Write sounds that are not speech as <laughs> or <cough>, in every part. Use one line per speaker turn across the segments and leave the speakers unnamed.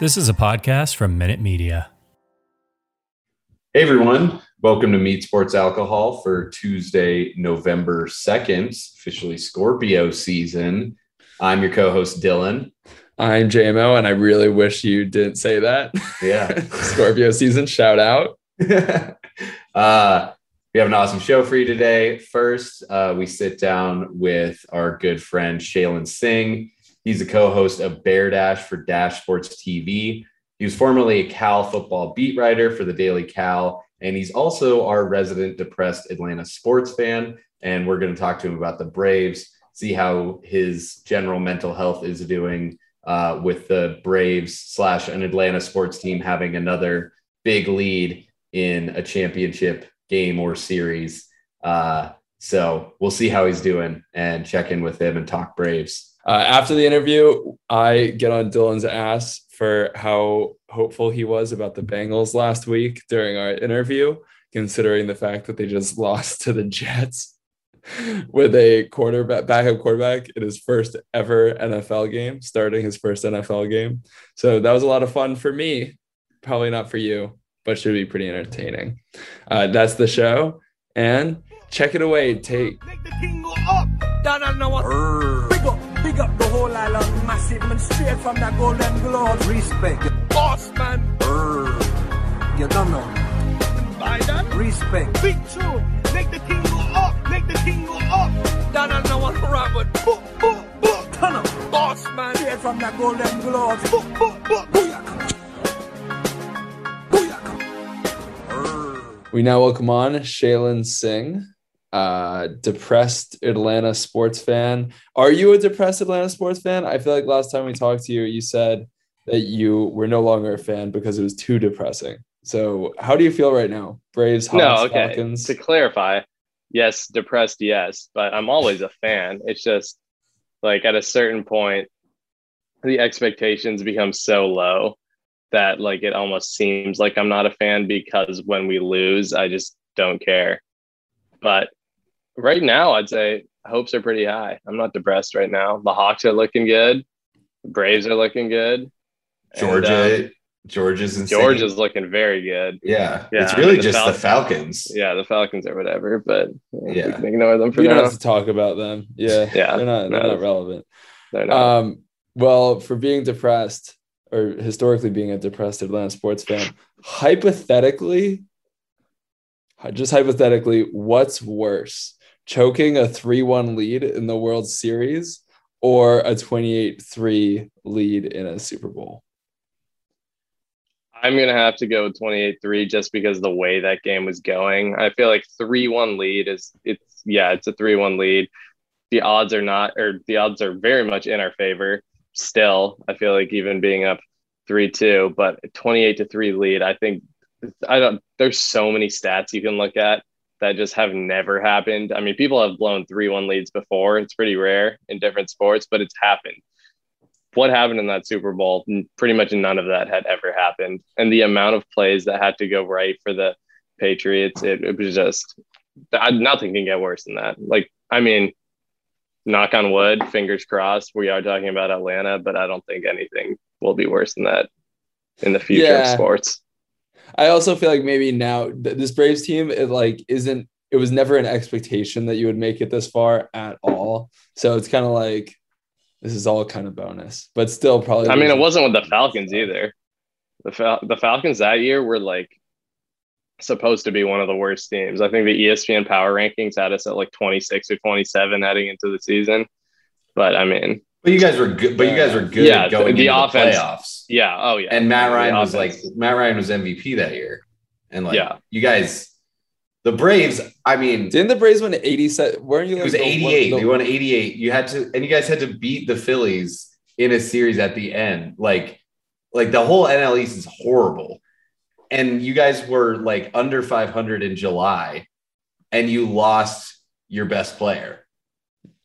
This is a podcast from Minute Media.
Hey everyone, welcome to Meat Sports Alcohol for Tuesday, November 2nd, officially Scorpio season. I'm your co host, Dylan.
I'm J-mo, and I really wish you didn't say that.
Yeah. <laughs>
Scorpio season, shout out. <laughs>
uh, we have an awesome show for you today. First, uh, we sit down with our good friend Shailin Singh. He's a co-host of Bear Dash for Dash Sports TV. He was formerly a Cal football beat writer for the Daily Cal, and he's also our resident depressed Atlanta sports fan. And we're going to talk to him about the Braves, see how his general mental health is doing uh, with the Braves slash an Atlanta sports team having another big lead in a championship game or series. Uh, so we'll see how he's doing and check in with him and talk Braves.
Uh, after the interview, I get on Dylan's ass for how hopeful he was about the Bengals last week during our interview, considering the fact that they just <laughs> lost to the Jets <laughs> with a quarterback backup quarterback in his first ever NFL game, starting his first NFL game. So that was a lot of fun for me. Probably not for you, but should be pretty entertaining. Uh, that's the show. And check it away. Take
Big up the whole island, straight from the Golden Globe. Respect. Boss man. You don't know. Biden. Respect. Big two. Make the king go up. Make the king go up. Donald no one Robert. Book, book, book. Turn up. Boss man. Straight from the Golden Globes. Book, book, book. Booyaka. Booyaka.
We now welcome on Shailin Singh uh depressed Atlanta sports fan. Are you a depressed Atlanta sports fan? I feel like last time we talked to you, you said that you were no longer a fan because it was too depressing. So how do you feel right now? Braves, Hawks,
no, okay.
Falcons.
To clarify, yes, depressed, yes, but I'm always a fan. It's just like at a certain point, the expectations become so low that like it almost seems like I'm not a fan because when we lose, I just don't care. But right now, I'd say hopes are pretty high. I'm not depressed right now. The Hawks are looking good. The Braves are looking good.
Georgia,
And, um,
George is insane.
George is looking very good.
yeah,
Yeah,
It's really
the
just
Fal-
the Falcons.
Yeah, the Falcons or whatever, but yeah,
Yeah.
we can ignore them for
we don't have to talk about them. Yeah. <laughs>
Yeah,
They're not they're
no.
not relevant.
They're not.
Um, well, for being depressed or historically being a depressed Atlanta sports fan, hypothetically, just hypothetically, what's worse, choking a 3 1 lead in the World Series or a 28 3 lead in a Super Bowl?
I'm gonna have to go with 28-3 just because the way that game was going. I feel like 3-1 lead is it's yeah, it's a 3-1 lead. The odds are not or the odds are very much in our favor still. I feel like even being up 3-2, but 28 to 3 lead, I think I don't there's so many stats you can look at that just have never happened. I mean, people have blown 3-1 leads before. It's pretty rare in different sports, but it's happened what happened in that Super Bowl, pretty much none of that had ever happened. And the amount of plays that had to go right for the Patriots, it, it was just I, nothing can get worse than that. Like, I mean, knock on wood, fingers crossed, we are talking about Atlanta, but I don't think anything will be worse than that in the future of sports.
I also feel like maybe now th- this Braves team, it like isn't it was never an expectation that you would make it this far at all. So it's kind of like this is all kind of bonus, but still probably.
I mean, it wasn't with the Falcons either. The Fal- the Falcons that year were like supposed to be one of the worst teams. I think the ESPN power rankings had us at like 26 or 27 heading into the season. But I mean,
But you guys were good. But you guys were good
Yeah,
at going
the
into
offense-
the playoffs.
yeah, oh yeah.
And Matt
The
Ryan was like. Matt Ryan was MVP that year, and like
Yeah.
you guys, the Braves. I mean,
Didn't the Braves win 87? Weren't you?
it was eighty-eight.
the-
They won eighty-eight. You had to, and you guys had to beat the Phillies in a series at the end. Like, like the whole NL East is horrible, and you guys were like under five hundred in July, and you lost your best player.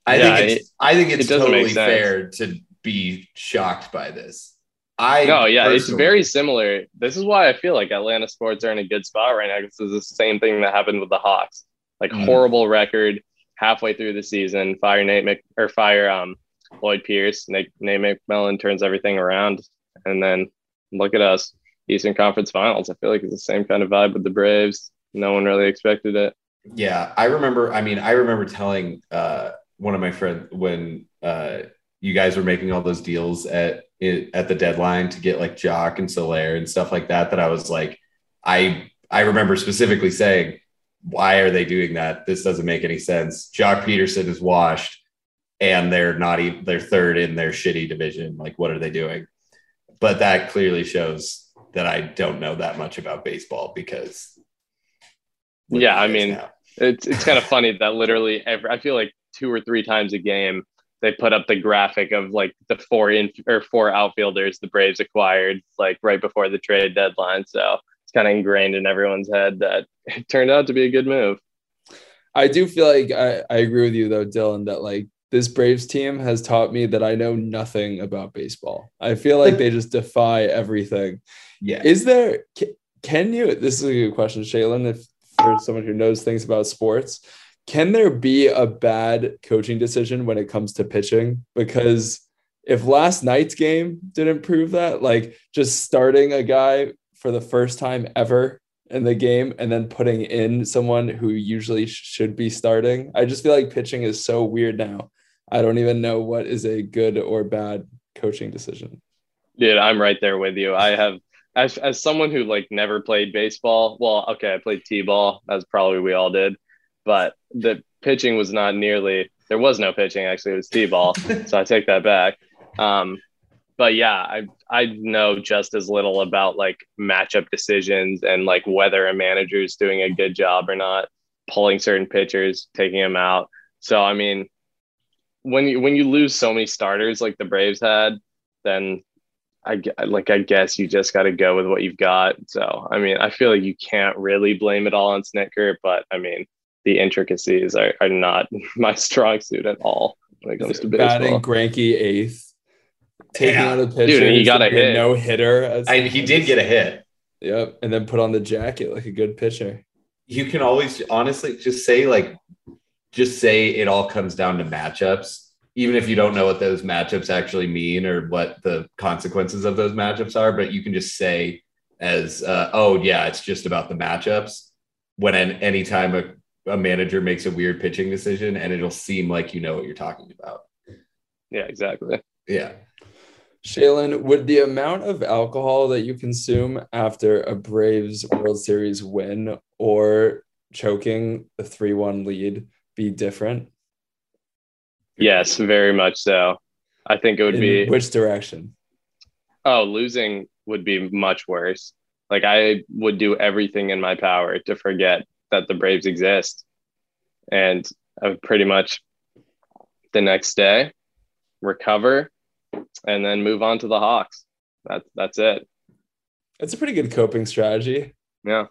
I
Yeah,
think it's. I think it's
it
totally fair to be shocked by this. I
No, yeah, it's very similar. This is why I feel like Atlanta sports are in a good spot right now because it's the same thing that happened with the Hawks. Like
Mhm.
horrible record halfway through the season. Fire Nate Mc or fire um Lloyd Pierce. Nate, Nate McMillan turns everything around, and then look at us, Eastern Conference Finals. I feel like it's the same kind of vibe with the Braves. No one really expected it.
Yeah, I remember. I mean, I remember telling uh, one of my friends when uh, you guys were making all those deals at at the deadline to get like Joc and Soler and stuff like that. That I was like, I I remember specifically saying, why are they doing that? This doesn't make any sense. Joc Pederson is washed, and they're not even they're third in their shitty division. Like, what are they doing? But that clearly shows that I don't know that much about baseball because.
Yeah, I mean, now? it's it's kind of funny that literally every I feel like two or three times a game they put up the graphic of like the four in or four outfielders the Braves acquired like right before the trade deadline. So it's kind of ingrained in everyone's head that it turned out to be a good move.
I do feel like I, I agree with you though, Dylan, that like this Braves team has taught me that I know nothing about baseball. I feel like they just defy everything.
Yeah.
Is there can you this is a good question, Shailin, if for someone who knows things about sports, can there be a bad coaching decision when it comes to pitching? Because if last night's game didn't prove that, like just starting a guy for the first time ever in the game and then putting in someone who usually should be starting, I just feel like pitching is so weird now. I don't even know what is a good or bad coaching decision.
Dude, I'm right there with you. I have as as someone who like never played baseball. Well, okay, I played t-ball, as probably we all did but the pitching was not nearly there was no pitching actually it was t-ball <laughs> so i take that back um, but yeah i i know just as little about like matchup decisions and like whether a manager is doing a good job or not pulling certain pitchers taking them out so i mean when you when you lose so many starters like the braves had then I like I guess you just got to go with what you've got. So I mean, I feel like you can't really blame it all on Snitker, but I mean, the intricacies are, are not <laughs> my strong suit at all when it comes to baseball.
Batting Greinke eighth, taking
Yeah.
out a pitcher,
Dude, and he got a hit.
no hitter.
I, he did get a hit.
Yep, and then put on the jacket like a good pitcher.
You can always honestly just say like, just say it all comes down to matchups, even if you don't know what those matchups actually mean or what the consequences of those matchups are. But you can just say as, uh, oh yeah, it's just about the matchups. When an, anytime a, a manager makes a weird pitching decision, and it'll seem like you know what you're talking about.
Yeah, exactly.
Yeah.
Shailin, would the amount of alcohol that you consume after a Braves World Series win or choking the 3 1 lead be different?
Yes, very much so. I think it would
In
be
which direction?
oh, losing would be much worse. Like I would do everything in my power to forget that the Braves exist. And I pretty much the next day recover and then move on to the Hawks. That's that's it.
It's a pretty good coping strategy.
Yeah.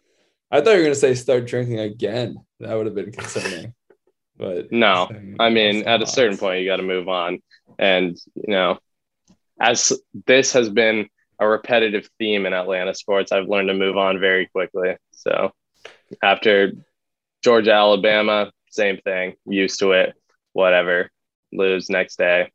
I thought you were going to say start drinking again. That would have been concerning. <laughs> But
No, I mean, at a certain point, you got to move on. And, you know, as this has been a repetitive theme in Atlanta sports, I've learned to move on very quickly. So after Georgia, Alabama, same thing, used to it, whatever, lose next day.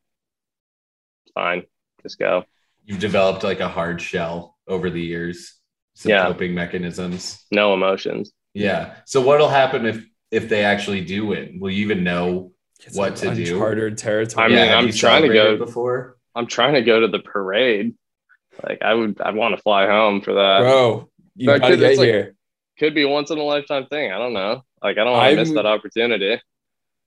Fine, just go.
You've developed like a hard shell over the years, some
Yeah.
coping mechanisms.
No emotions.
Yeah. So what'll happen if if they actually do win? Will you even know?
It's
what
like
to do.
Uncharted territory.
I mean,
have
I'm trying to go-
before.
I'm trying to go to the parade. Like I would, I'd want to fly home for that.
bro, you
That
got to get
like-
here.
Could be once in a lifetime thing. I don't know. Like I don't want to miss that opportunity.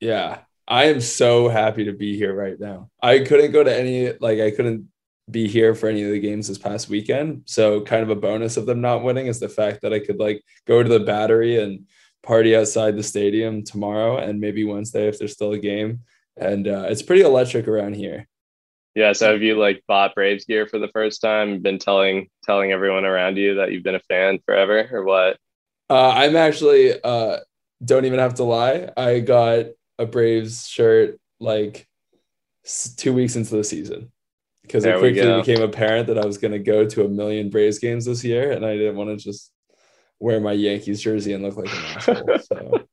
Yeah, I am so happy to be here right now. I couldn't go to any, like, I couldn't be here for any of the games this past weekend. So, kind of a bonus of them not winning is the fact that I could, like, go to the battery and party outside the stadium tomorrow and maybe Wednesday if there's still a game. And uh, it's pretty electric around here.
Yeah. So have you like bought Braves gear for the first time? Been telling telling everyone around you that you've been a fan forever, or what?
Uh, I'm actually, uh, don't even have to lie. I got a Braves shirt like two weeks into the season because it quickly became apparent that I was going to go to a million Braves games this year, and I didn't want to just wear my Yankees jersey and look like an asshole. <laughs> So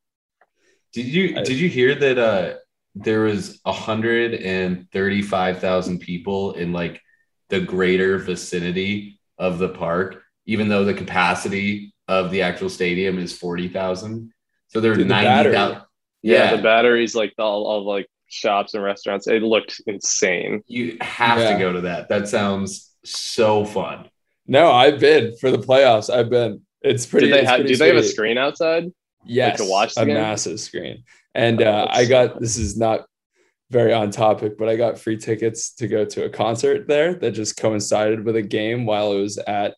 Did you
I-
did you hear that uh there was 135,000 people in like the greater vicinity of the park, even though the capacity of the actual stadium is 40,000. So there's
Dude, the
90,000.
battery.
Yeah,
Yeah,
the batteries, like the, all, all like shops and restaurants, it looked insane.
you have
Yeah.
to go to that. That sounds so fun.
No, I've been for the playoffs. I've been. It's pretty.
Did they
it's
have?
pretty
Do they have a screen outside?
Yes,
to watch the
a
game?
massive screen. And
Oh,
uh, I got this is not very on topic, but I got free tickets to go to a concert there that just coincided with a game while it was at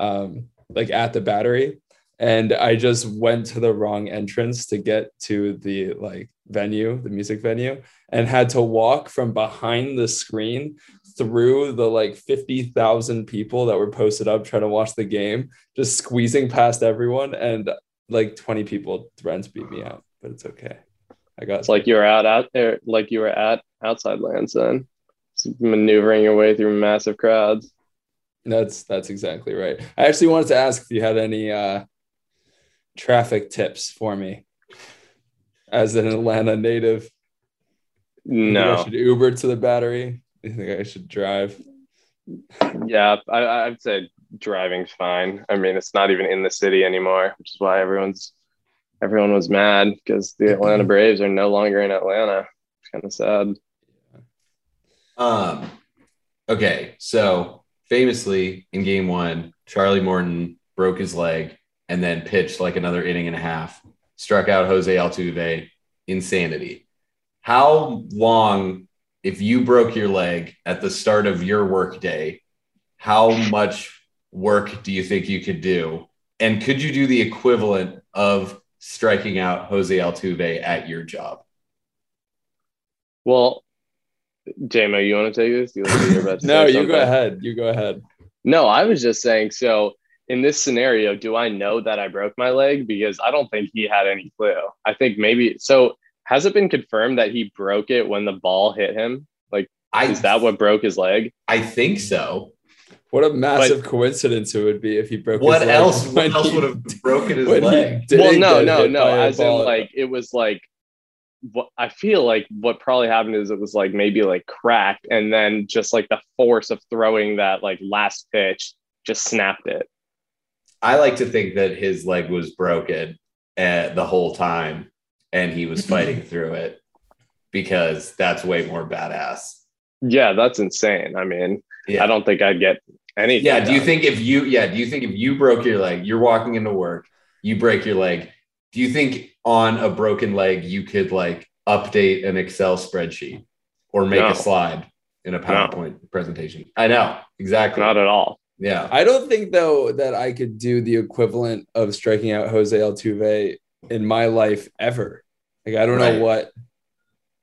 um, like at the battery. And I just went to the wrong entrance to get to the like venue, the music venue, and had to walk from behind the screen through the like 50,000 people that were posted up trying to watch the game, just squeezing past everyone. And like 20 people threatened to beat me out, but it's okay. I got
It's like you were out out there, like you were at outside lands then, maneuvering your way through massive crowds.
That's that's exactly right. I actually wanted to ask if you had any uh traffic tips for me as an Atlanta native. You think I
No,
should Uber to the battery. You think I should drive?
yeah, I, I'd say driving's fine. I mean, it's not even in the city anymore, which is why everyone's everyone was mad because the Atlanta Braves are no longer in Atlanta. It's kind of sad.
Um, okay, so famously in game one, Charlie Morton broke his leg and then pitched like another inning and a half, struck out Jose Altuve. Insanity. How long, if you broke your leg at the start of your work day, how much work do you think you could do? And could you do the equivalent of striking out Jose Altuve at your job?
Well, J-mo, you want to take this? You look like you're about to <laughs>
No, you go ahead. You go ahead.
No, I was just saying. So in this scenario, do I know that I broke my leg? Because I don't think he had any clue. I think maybe so. Has it been confirmed that he broke it when the ball hit him? Like,
I
is that what broke his leg?
I think so.
What a massive coincidence it would be if he broke.
What
his leg
else? What else
he-
would have broken his leg?
well, no, no, no. As in, like, it was like. What I feel like what probably happened is it was like maybe like cracked, and then just like the force of throwing that like last pitch just snapped it.
I like to think that his leg was broken uh, the whole time, and he was fighting <laughs> through it because that's way more badass.
Yeah, that's insane. I mean,
Yeah.
I don't think I'd get anything.
Yeah. Do you think if you, yeah, do you think if you broke your leg, you're walking into work, you break your leg, do you think on a broken leg you could like update an Excel spreadsheet or make
No.
a slide in a PowerPoint presentation? I know exactly.
Not at all.
yeah.
I don't think though that I could do the equivalent of striking out Jose Altuve in my life ever. Like I don't
Right.
know what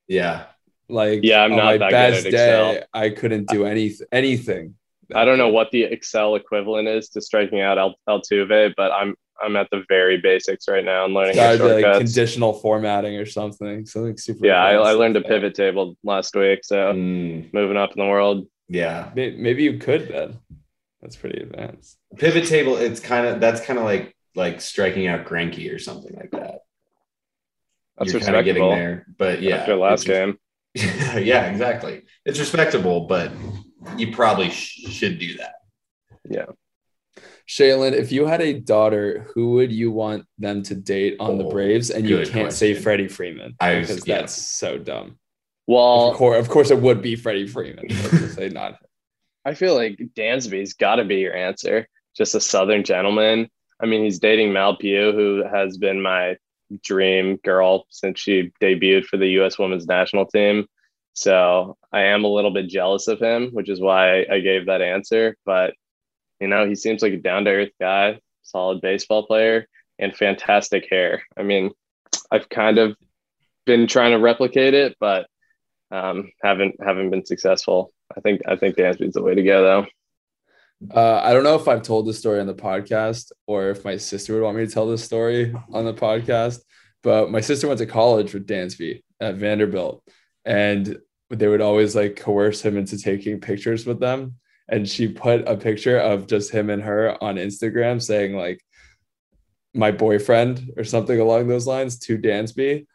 Yeah.
like
Yeah, I'm
on
not
my
that good
best
at
day I couldn't do any anything.
I don't know what the Excel equivalent is to striking out Al- Altuve, but I'm I'm at the very basics right now and learning
Gotta
the
like conditional formatting or something. Something super.
yeah, I, I learned a pivot table last week, so
Mm,
moving up in the world.
yeah.
Maybe you could then. That's pretty advanced.
pivot table it's kind of that's kind of like like striking out Greinke or something like that
That's
you're kind of getting there but yeah
After last
it's-
game, <laughs>
yeah exactly it's respectable but you probably sh- should do that
Shailin, if you had a daughter, who would you want them to date on the
Oh,
Braves? And you can't say
question.
Freddie Freeman
I was-
because
yeah.
that's so dumb. Of
well,
course, of course, it would be Freddie Freeman. Say not. <laughs>
I feel like Dansby's got to be your answer. Just a Southern gentleman. I mean, he's dating Mal Pugh, who has been my dream girl since she debuted for the U.S. Women's National Team. So I am a little bit jealous of him, which is why I gave that answer. But you know, he seems like a down to earth guy, solid baseball player, and fantastic hair. I mean, I've kind of been trying to replicate it, but um, haven't haven't been successful. I think I think Dansby's the way to go, though.
Uh, I don't know if I've told this story on the podcast or if my sister would want me to tell this story on the podcast, but my sister went to college with Dansby at Vanderbilt, and they would always like coerce him into taking pictures with them. And she put a picture of just him and her on Instagram saying, like, my boyfriend or something along those lines to Dansby.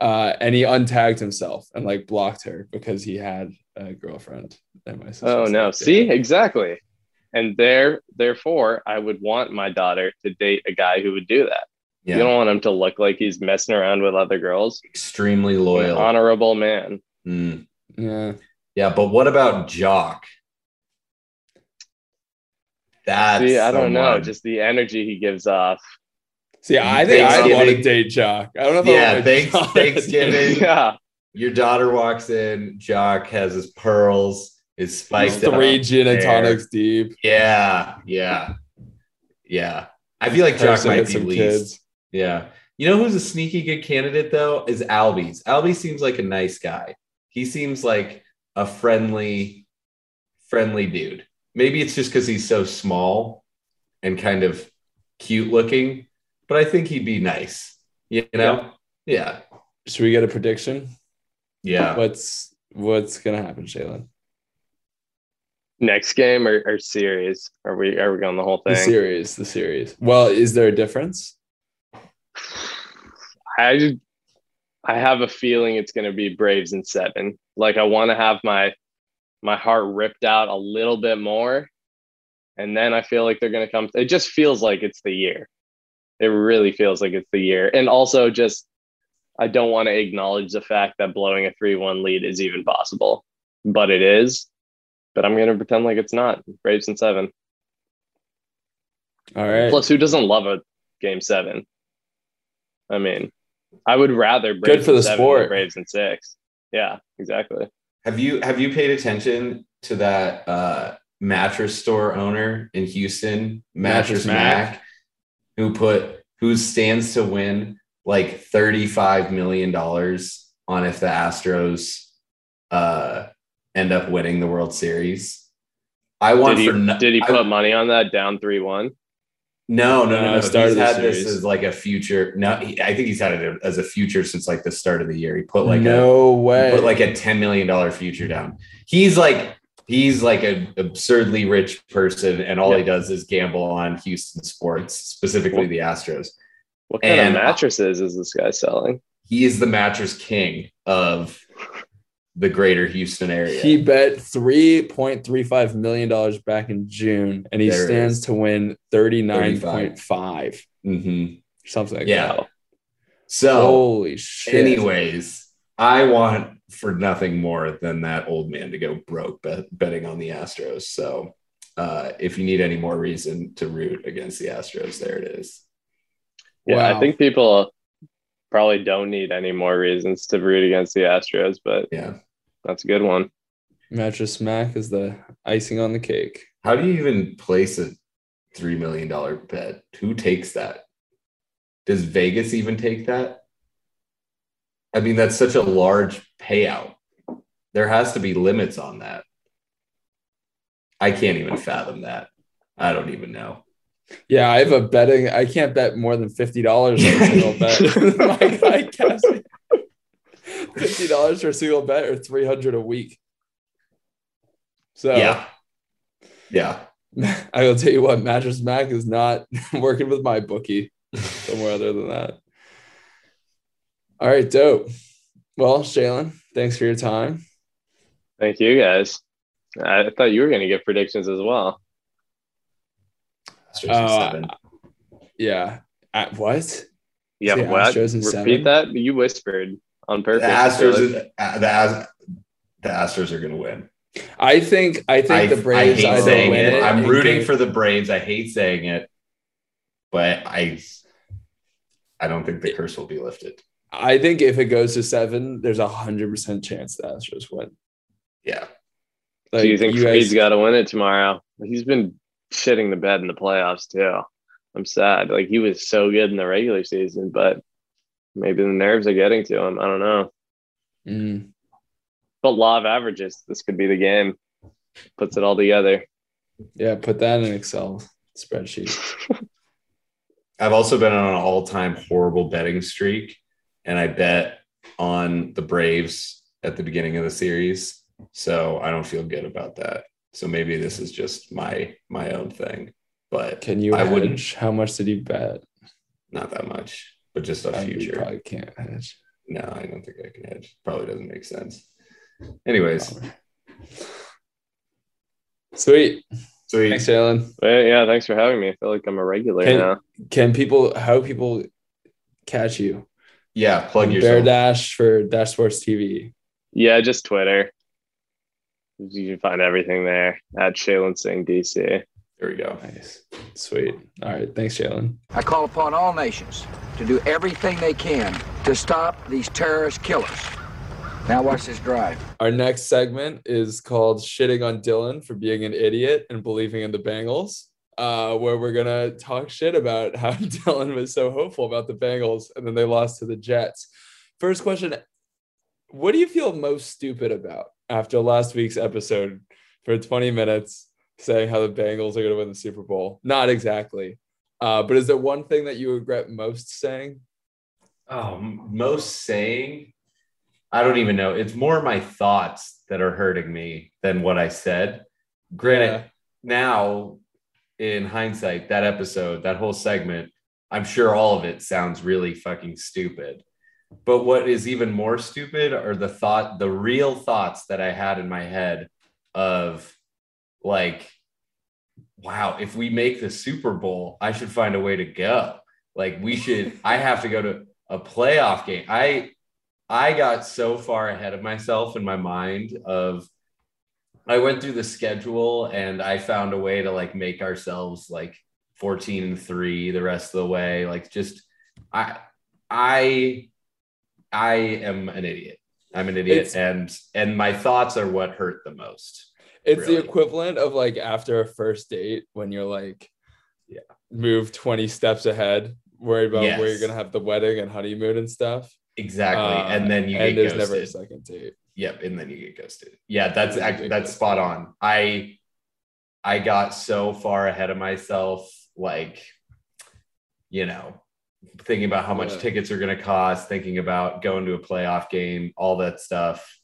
Uh, and he untagged himself and like blocked her because he had a girlfriend. And my sister
Oh no!
like,
See, exactly. And there, therefore, I would want my daughter to date a guy who would do that.
Yeah.
You don't want him to look like he's messing around with other girls.
Extremely
An
loyal.
honorable man.
Mm.
Yeah.
Yeah, but what about Joc? That's
See, I don't know,
someone-
just the energy he gives off.
See, I think I want to date Joc. I don't know if
Yeah,
I want
thanks-
Joc.
Thanksgiving. <laughs>
yeah,
your daughter walks in. Joc has his pearls, his spiked
He's three
up
gin and tonics deep.
Yeah, yeah, yeah. I feel like
Joc
might be
some
least.
kids.
Yeah. You know who's a sneaky good candidate though? Is Albies. Albie seems like a nice guy. He seems like a friendly, friendly dude. Maybe it's just because he's so small and kind of cute looking, but I think he'd be nice. You know? Yeah.
Should we get a prediction?
Yeah.
What's what's gonna happen, Shailin?
next game or, or series? Are we are we going the whole thing?
The
thing?
series, the series. Well, is there a difference?
I I have a feeling it's going to be Braves in seven. Like I want to have my my heart ripped out a little bit more, and then I feel like they're going to come. It just feels like it's the year. It really feels like it's the year, and also just I don't want to acknowledge the fact that blowing a three one lead is even possible, but it is. But I'm going to pretend like it's not. Braves in seven.
All right.
Plus, who doesn't love a game seven? I mean, I would rather Braves
for the sport.
Braves in six. Yeah, exactly.
Have you have you paid attention to that uh mattress store owner in Houston, Mattress,
Mattress Mac?
Mac, who put who stands to win like 35 million dollars on if the Astros uh end up winning the World Series. I want
Did he,
for no,
did he
I-
put money on that down three one?
No, no,
No,
no, no.
start
He's
of the
had this
series.
as like a future. No, he, I think he's had it as a future since like the start of the year. He put like a
no way.
put like a $10 million future down. He's like, he's like an absurdly rich person, and all he does is gamble on Houston sports, specifically the Astros.
What kind
And-
of mattresses is this guy selling?
He is the mattress king of the greater Houston area.
He bet three point three five million dollars back in June, and he
There
stands
is.
to win thirty nine point five,
Mhm.
something like
Yeah.
that.
So,
Holy shit!
anyways, I want for nothing more than that old man to go broke bet- betting on the Astros. So, uh, if you need any more reason to root against the Astros, there it is.
Yeah,
Wow.
I think people probably don't need any more reasons to root against the Astros, but
Yeah.
That's a good one.
Mattress Mac is the icing on the cake.
How do you even place a three million dollar bet? Who takes that? Does Vegas even take that? I mean, that's such a large payout. There has to be limits on that. I can't even fathom that. I don't even know.
Yeah, I have a betting. I can't bet more than fifty dollars on a single <laughs> bet. My guy Cassie. Fifty dollars for a single bet or three hundred a week. So
Yeah. Yeah. <laughs>
I will tell you what, Mattress Mac is not <laughs> working with my bookie somewhere other than that. All right, dope. Well, Shailin, thanks for your time.
Thank you guys. I thought you were going to give predictions as well.
Astros
Uh,
seven.
Yeah. At what?
Yeah,
Say
what?
Astros
Repeat
seven?
that. You whispered on
The
purpose. I feel
Astros,
like.
uh, the, As- the Astros are going to win.
I think I think
I,
the Braves
I hate saying
win
it.
it.
I'm rooting for the Braves. I hate saying it, but I, I don't think the curse will be lifted.
I think if it goes to seven, there's a hundred percent chance the Astros win.
Yeah,
Do you think
guys-
Fried's got to win it tomorrow? He's been shitting the bed in the playoffs too. I'm sad. Like he was so good in the regular season, but maybe the nerves are getting to him. I don't know.
Mm.
But law of averages, this could be the game. Puts it all together.
Yeah, put that in Excel spreadsheet. <laughs>
I've also been on an all-time horrible betting streak, and I bet on the Braves at the beginning of the series, so I don't feel good about that. So maybe this is just my my own thing, but
Can you
I
hedge?
wouldn't.
How much did you bet?
not that much, but just a future.
probably can't hedge.
No, I don't think I can hedge. Probably doesn't make sense. Anyways,
Sweet.
Sweet.
Thanks, Jalen.
But yeah, thanks for having me. I feel like I'm a regular
Can-
now.
Can people? How people catch you?
Yeah, plug
Bear
yourself.
Dash for Dash Sports TV.
Yeah, just Twitter. You can find everything there at Shailin Singh DC.
There we go.
Nice, sweet. All right, thanks, Jalen.
I call upon all nations to do everything they can to stop these terrorist killers. Now watch this drive.
Our next segment is called "Shitting on Dylan for being an idiot and believing in the Bengals." Uh, where we're gonna talk shit about how <laughs> Dylan was so hopeful about the Bengals and then they lost to the Jets. First question: What do you feel most stupid about after last week's episode for 20 minutes saying how the Bengals are gonna win the Super Bowl? Not exactly, uh, but is there one thing that you regret most saying?
Oh, m- most saying, I don't even know. It's more my thoughts that are hurting me than what I said. Granted,
Yeah.
now in hindsight, that episode, that whole segment, I'm sure all of it sounds really fucking stupid. But what is even more stupid are the thought, the real thoughts that I had in my head of like, wow, if we make the Super Bowl, I should find a way to go. Like we should, I <laughs> have to go to a playoff game. I I got so far ahead of myself in my mind of I went through the schedule and I found a way to like make ourselves like 14 and 3 the rest of the way. Like just I I I am an idiot. I'm an idiot
It's-
and and my thoughts are what hurt the most.
It's the equivalent of like after a first date when you're like,
Yeah.
move 20 steps ahead, worried about where you're gonna have the wedding and honeymoon and stuff.
Exactly.
Uh,
and then you
and
get
there's
ghosted.
never a second date.
Yep, and then you get ghosted. Yeah, that's act- that's spot on. I I got so far ahead of myself, like you know, thinking about how much
Yeah.
tickets are going to cost, thinking about going to a playoff game, all that stuff.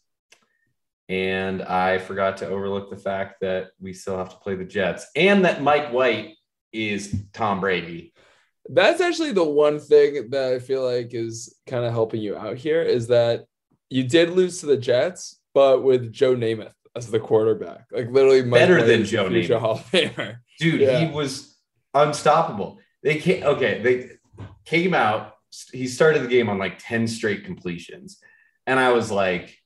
And I forgot to overlook the fact that we still have to play the Jets and that Mike White is Tom Brady.
That's actually the one thing that I feel like is kind of helping you out here is that you did lose to the Jets, but with Joe Namath as the quarterback, like literally Mike
Better
White
than Joe Namath.
Hall of Famer. <laughs>
dude
Yeah.
he was unstoppable they came okay they came out he started the game on like 10 straight completions and i was like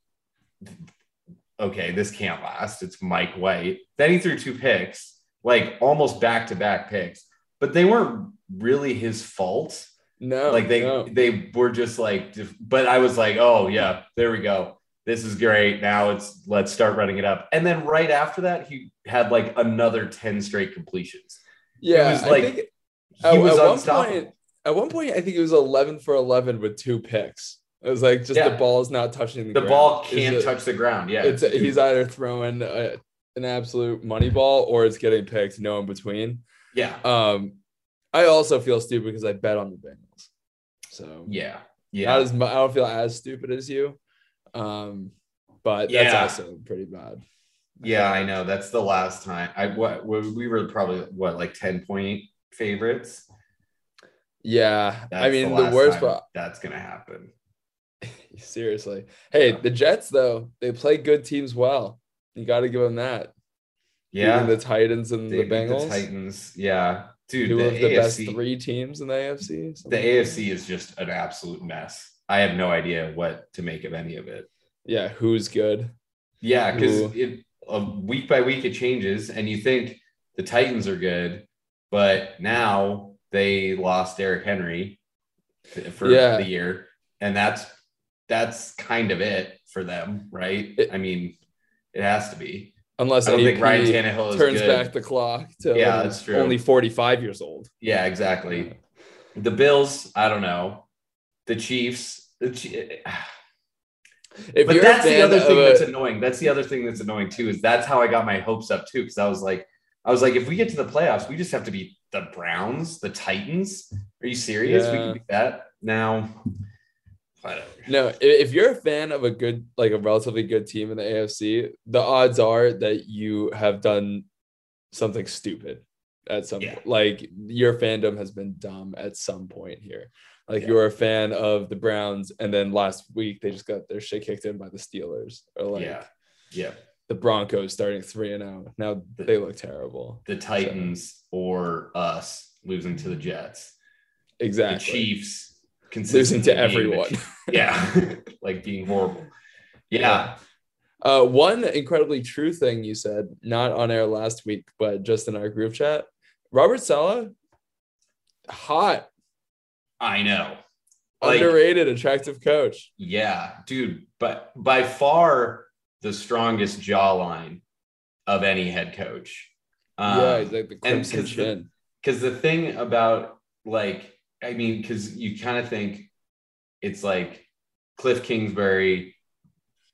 okay this can't last. It's mike white. Then he threw two picks like almost back to back picks. But they weren't really his fault.
No,
like they
no.
they were just like but i was like oh yeah there we go. This is great. Now it's let's start running it up. And then right after that he had like another 10 straight completions.
Yeah,
it was
I
like
think
he
at,
was
at one
unstoppable.
point, at one point, I think it was 11 for 11 with two picks. It was like just
Yeah.
the ball is not touching the,
the
ground.
ball can't touch the ground yeah
It's he's either throwing a, an absolute money ball or it's getting picked, no in between.
yeah
Um, I also feel stupid because I bet on the Bengals, so
yeah
not
yeah
as I don't feel as stupid as you. Um, but
Yeah.
that's also pretty bad.
yeah i know that's the last time i what we were probably what like 10 point favorites
Yeah,
That's
I mean the,
last
worst part.
that's gonna happen <laughs>
Seriously, hey,
Yeah.
the Jets though they play good teams well. You got to give them that.
yeah
Beating the Titans and
they
the Bengals,
titans yeah dude
two
the,
of the best three teams in the AFC.
the afc is just an absolute mess i have no idea what to make of any of it
Yeah, who's good?
Yeah, because uh, week by week it changes, and you think the Titans are good, but now they lost Derrick Henry for
Yeah.
the year, and that's that's kind of it for them, right?
It-
I mean, it has to be.
Unless
I don't think Ryan Tannehill is
turns
good.
back the clock to
Yeah, that's true.
only 45 years old.
Yeah, exactly. The Bills, I don't know. The Chiefs, the Chi-
If
but that's the other thing
a-
that's annoying. That's the other thing that's annoying too. Is that's how I got my hopes up too. Because I was like, I was like, if we get to the playoffs, we just have to beat the Browns, the Titans. Are you serious? We
Yeah.
can do that now. Whatever.
No, if you're a fan of a good, like a relatively good team in the AFC, the odds are that you have done something stupid at some
Yeah.
point. Like your fandom has been dumb at some point here. Like
Yeah.
you're a fan of the Browns, and then last week they just got their shit kicked in by the Steelers. Or like,
yeah, yeah.
the Broncos starting three and zero. Now they look terrible.
The Titans or us losing to the Jets.
Exactly.
The Chiefs
losing to
the
everyone.
Yeah, <laughs> like being horrible. Yeah,
Uh, one incredibly true thing you said, not on air last week, but just in our group chat. Robert Saleh, hot,
I know. Like,
underrated, attractive coach.
yeah, dude, but by far the strongest jawline of any head coach. Um,
yeah, he's like the crimson
'cause the-
chin.
because the thing about like i mean because you kind of think it's like cliff kingsbury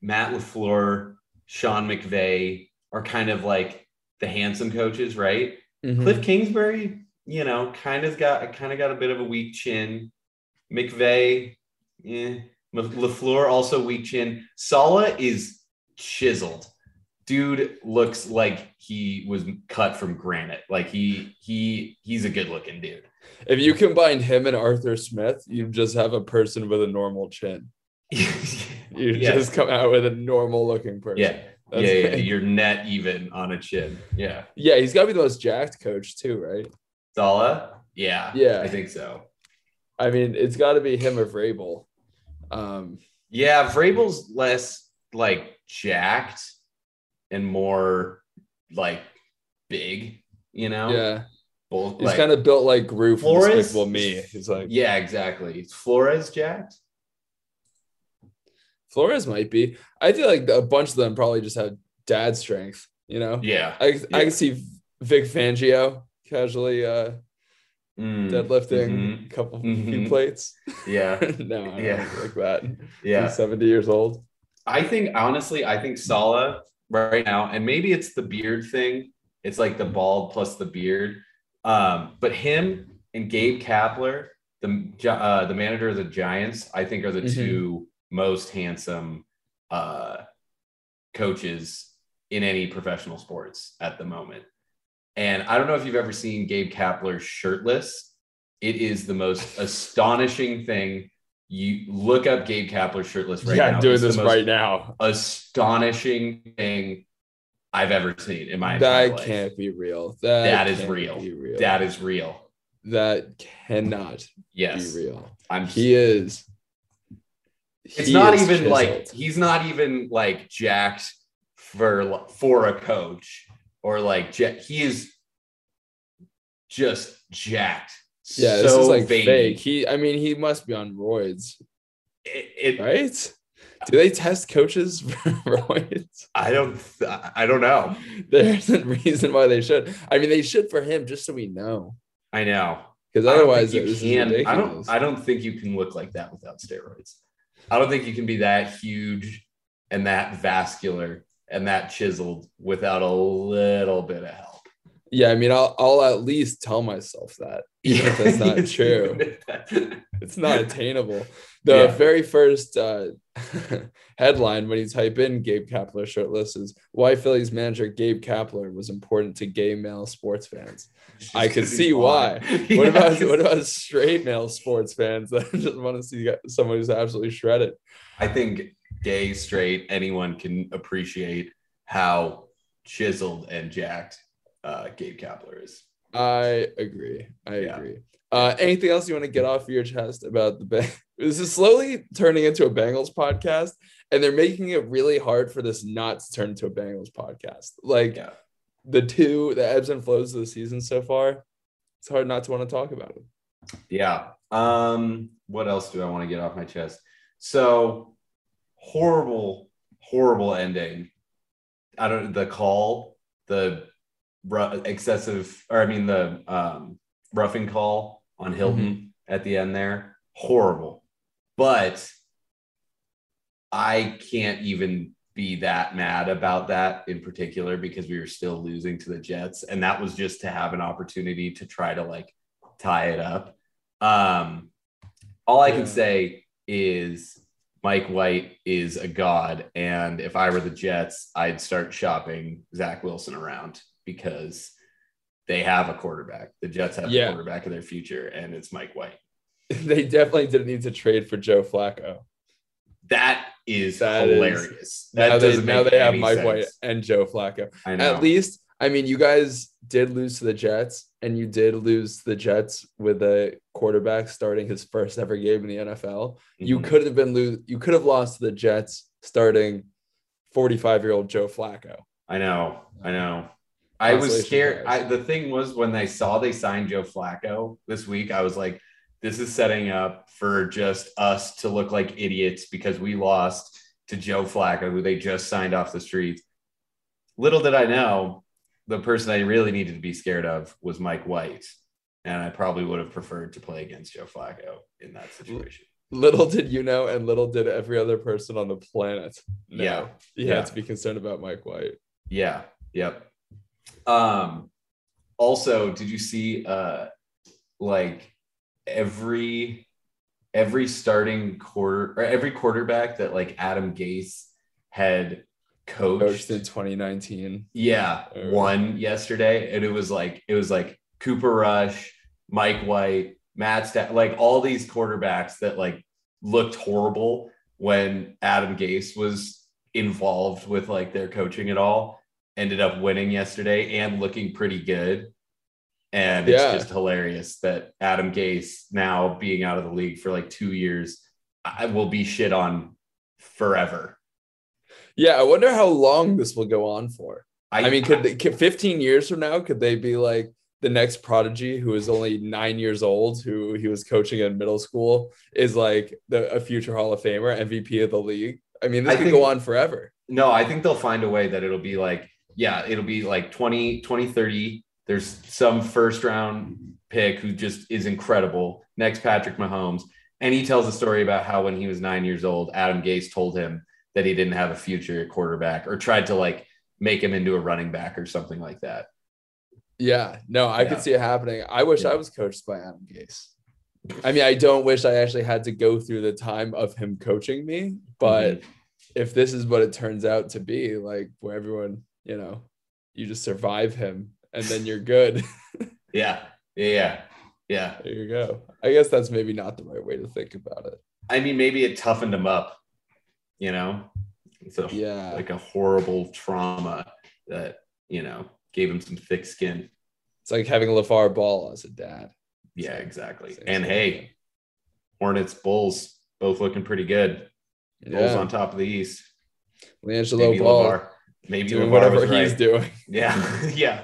matt lafleur sean mcvay are kind of like the handsome coaches right?
Mhm.
cliff kingsbury you know kind of got kind of got a bit of a weak chin. Mcvay yeah lafleur also weak chin. Saleh is chiseled dude looks like he was cut from granite. Like he he he's a good looking dude.
If you combine him and Arthur Smith, you just have a person with a normal chin. <laughs> You
yeah.
just come out with a normal looking person.
yeah.
That's
yeah, yeah, you're net even on a chin. Yeah.
Yeah, he's got to be the most jacked coach too, right?
Saleh? Yeah.
Yeah.
I think so.
I mean, it's got to be him or Vrabel. Um,
Yeah, Vrabel's less like jacked and more like big, you know?
yeah,
Both
he's
like,
kind of built like Gru from
Flores-
Despicable Me. He's like
yeah, exactly. Is Flores jacked?
Flores might be. I feel like a bunch of them probably just have dad strength. You know,
Yeah.
I I can see Vic Fangio casually uh,
Mm,
deadlifting
mhm.
a couple
Mhm.
few plates.
Yeah. <laughs>
no, I don't
Yeah.
like that.
Yeah.
He's seventy years old.
I think honestly, I think Saleh right now, and maybe it's the beard thing. It's like the bald plus the beard. Um, but him and Gabe Kapler, the uh, the manager of the Giants, I think are the
Mhm.
two most handsome uh, coaches in any professional sports at the moment. And I don't know if you've ever seen Gabe Kapler shirtless. It is the most <laughs> astonishing thing. You look up Gabe Kapler shirtless right
yeah,
now.
I'm doing this right now.
astonishing thing I've ever seen in my
That
life.
can't be real. That,
That is real.
Real.
That is real.
that cannot
Yes,
be real.
I'm.
He is.
it's
he
not
is
even like he's not even like jacked for for a coach or like he is just jacked.
Yeah, this is like
veiny.
fake. He, I mean, he must be on roids,
It, it
right? Do they test coaches <laughs> for roids?
I don't. I don't know.
There's <laughs> a reason why they should. I mean, they should for him, just so we know,
I know.
because otherwise,
you can. I don't. I don't think you can look like that without steroids. I don't think you can be that huge and that vascular and that chiseled without a little bit of help.
yeah, I mean, I'll, I'll at least tell myself that, even if that's not <laughs> true. It's not <laughs> attainable. The
Yeah.
very first uh, <laughs> headline when you type in Gabe Kapler shirtless is why Phillies manager Gabe Kapler was important to gay male sports fans. I could see why. What about what about straight male sports fans that just want to see someone who's absolutely shredded?
I think gay, straight, anyone can appreciate how chiseled and jacked uh, Gabe Kapler is.
I agree. I
Yeah.
agree. Uh, anything else you want to get off your chest about the Bang? <laughs> This is slowly turning into a Bengals podcast, and they're making it really hard for this not to turn into a Bengals podcast. Like
Yeah.
the two, the ebbs and flows of the season so far, it's hard not to want to talk about it.
Yeah. Um, what else do I want to get off my chest? So horrible, horrible ending. I don't the call, the excessive, or I mean the um, roughing call on Hilton at the end there. Horrible. But I can't even be that mad about that in particular because we were still losing to the Jets. And that was just to have an opportunity to try to like tie it up. Um, all I can say is Mike White is a god. And if I were the Jets, I'd start shopping Zach Wilson around because they have a quarterback. The Jets have
Yeah.
a quarterback of their future, and it's Mike White. <laughs>
they definitely didn't need to trade for Joe Flacco.
That is
That is-
hilarious. that
now they, now they have Mike
sense.
White and Joe Flacco. At least, I mean, you guys did lose to the Jets, and you did lose the Jets with a quarterback starting his first ever game in the NFL. You
Mhm.
could have been lose. You could have lost to the Jets starting forty-five-year-old Joe Flacco.
I know. I know. I was scared. I, the thing was when I saw they signed Joe Flacco this week, I was like, this is setting up for just us to look like idiots because we lost to Joe Flacco, who they just signed off the street. Little did I know, the person I really needed to be scared of was Mike White. And I probably would have preferred to play against Joe Flacco in that situation.
Little did you know, and little did every other person on the planet know.
Yeah.
you
Yeah.
had to be concerned about Mike White.
Yeah. Yep. Um also, did you see uh like every every starting quarter or every quarterback that like Adam Gase had coached,
Coached in 2019.
yeah,
Or-
won yesterday. And it was like it was like Cooper Rush, Mike White, Matt Staff, like all these quarterbacks that like looked horrible when Adam Gase was involved with like their coaching at all, ended up winning yesterday and looking pretty good. And it's
Yeah.
just hilarious that Adam Gase now being out of the league for like two years, I will be shit on forever.
Yeah, I wonder how long this will go on for. I, mean, could, they, could 15 years from now, could they be like the next prodigy who is only nine years old, who he was coaching in middle school, is like the, a future Hall of Famer, MVP of the league? I mean, this
I
could
think-
go on forever.
No, I think they'll find a way that it'll be like, yeah, it'll be like 20, 20, 30. There's some first round pick who just is incredible. Next, Patrick Mahomes. And he tells a story about how when he was nine years old, Adam Gase told him that he didn't have a future at quarterback or tried to like make him into a running back or something like that.
Yeah, no, I
Yeah.
could see it happening. I wish
Yeah.
I was coached by Adam Gase. I mean, I don't wish I actually had to go through the time of him coaching me, but
Mhm.
if this is what it turns out to be, like where everyone, you know, you just survive him and then you're good. <laughs>
yeah, yeah, yeah, yeah.
there you go. I guess that's maybe not the right way to think about it.
I mean, maybe it toughened him up, you know? So,
Yeah.
like a horrible trauma that, you know, gave him some thick skin.
It's like having a LeVar Ball as a dad.
Yeah, exactly. And hey,
thing.
Hornets, Bulls, both looking pretty good. Bulls
Yeah.
on top of the East.
LiAngelo
Maybe
Ball
LeVar. Maybe
doing whatever
was
he's
right.
doing.
Yeah, <laughs> <laughs> yeah.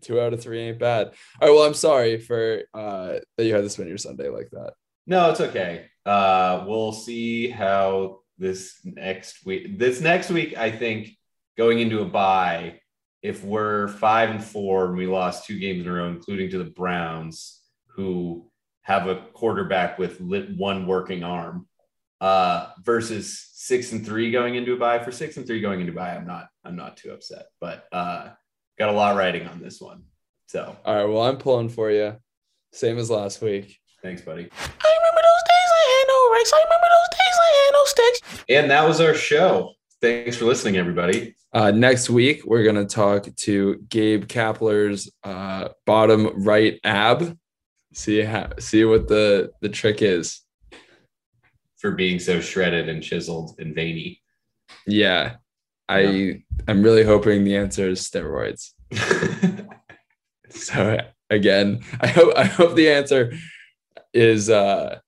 Two out of three ain't bad. All right. Well, I'm sorry for uh that you had to spend your Sunday like that.
No, it's okay. Uh, we'll see how this next week. This next week, I think, going into a bye, if we're five and four and we lost two games in a row, including to the Browns, who have a quarterback with lit one working arm, uh, versus six and three going into a bye. For six and three going into a bye, I'm not, I'm not too upset, but uh, got a lot riding on this one. So
All right. Well, I'm pulling for you. Same as last week.
thanks, buddy.
I remember those days I had no rights. I remember those days I had no sticks.
And that was our show. Thanks for listening, everybody.
Uh, next week, we're going to talk to Gabe Kapler's uh, bottom right ab. See how, see what the the trick is.
For being so shredded and chiseled and veiny.
Yeah, I I'm really hoping the answer is steroids. <laughs> So again, I hope I hope the answer is uh,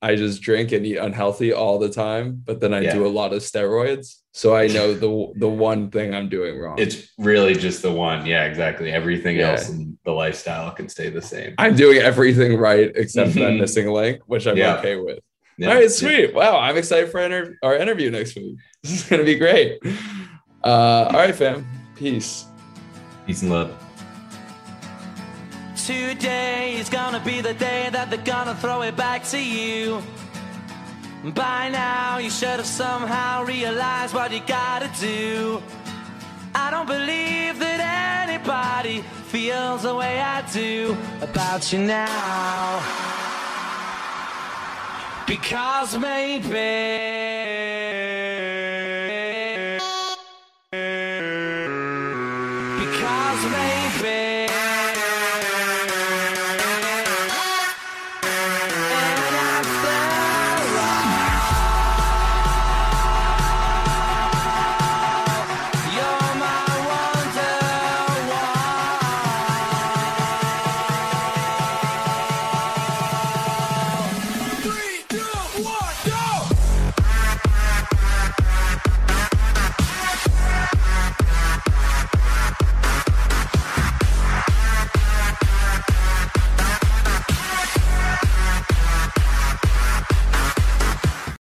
I just drink and eat unhealthy all the time, but then I
Yeah.
do a lot of steroids. So I know the the one thing I'm doing wrong.
it's really just the one. Yeah, exactly. Everything
Yeah.
else in the lifestyle can stay the same.
I'm doing everything right except for that <laughs> missing link, which I'm
Yeah.
okay with.
Yeah.
All right, sweet. Wow, I'm excited for inter- our interview next week. <laughs> This is gonna be great. Uh, all right, fam. Peace.
Peace and love.
Today is gonna be the day that they're gonna throw it back to you. By now, you should have somehow realized what you gotta do. I don't believe that anybody feels the way I do about you now. Because maybe